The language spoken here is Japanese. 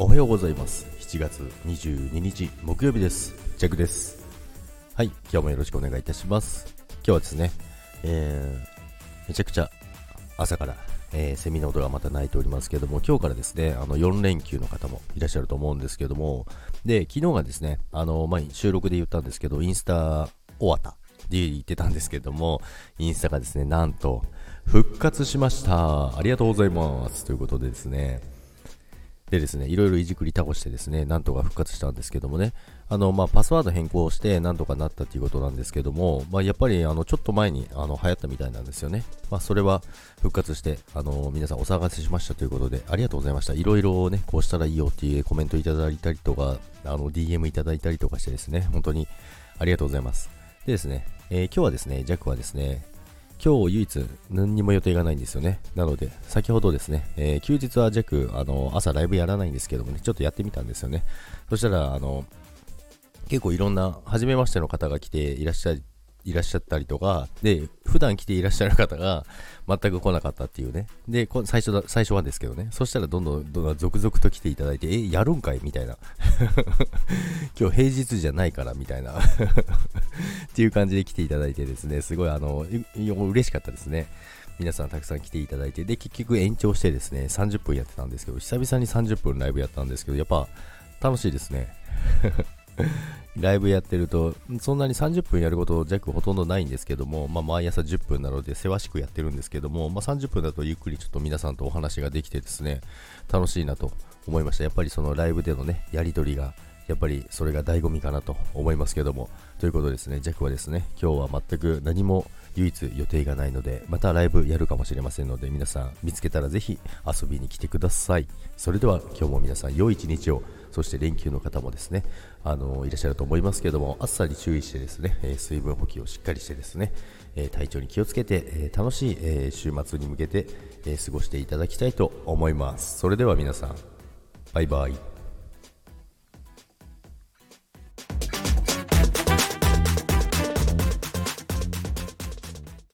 おはようございます。7月22日木曜日です。ジャックです。はい今日もよろしくお願いいたします。今日はですね、えー、めちゃくちゃ朝から、えー、セミの音がまた鳴いておりますけども今日からですねあの4連休の方もいらっしゃると思うんですけどもで昨日がですねあの、まあ、収録で言ったんですけどインスタ終わったって言ってたんですけどもインスタがですねなんと復活しました。ありがとうございます。ということでですねでですね、いろいろいじくり倒してですね、なんとか復活したんですけどもね、あの、まあ、パスワード変更してなんとかなったっていうことなんですけども、まあ、やっぱり、あの、ちょっと前に、あの、流行ったみたいなんですよね。まあ、それは復活して、あの、皆さんお騒がせしましたということで、ありがとうございました。いろいろね、こうしたらいいよっていうコメントいただいたりとか、あの、DM いただいたりとかしてですね、本当にありがとうございます。でですね、えー、今日はですね、ジャックはですね、今日唯一何にも予定がないんですよね。なので、先ほどですね、えー、休日は弱、あの、朝ライブやらないんですけどもね、ちょっとやってみたんですよね。そしたら、あの、結構いろんな、初めましての方が来ていらっしゃいらっしゃったりとか、で、普段来ていらっしゃる方が全く来なかったっていうね。で、最初だ、最初はですけどね。そしたらどんどん、どんどん続々と来ていただいて、え、やるんかい？みたいな。今日平日じゃないからみたいな っていう感じで来ていただいてですね、すごいあの、嬉しかったですね。皆さんたくさん来ていただいて、で、結局延長してですね、30分やってたんですけど、久々に30分ライブやったんですけど、やっぱ楽しいですね。ライブやってると、そんなに30分やること弱ほとんどないんですけども、まあ、毎朝10分なので、せわしくやってるんですけども、まあ、30分だとゆっくりちょっと皆さんとお話ができてですね、楽しいなと思いました。やっぱりそのライブでのね、やり取りが、やっぱりそれが醍醐味かなと思いますけども、ということですね、ジャックはですね、今日は全く何も唯一予定がないので、またライブやるかもしれませんので、皆さん見つけたらぜひ遊びに来てください。それでは今日も皆さん良い一日をそして連休の方もですね、あのいらっしゃると思いますけども、暑さに注意してですね、え水分補給をしっかりしてですね、え体調に気をつけて、え楽しい、え週末に向けて、え過ごしていただきたいと思います。それでは皆さん、バイバイ。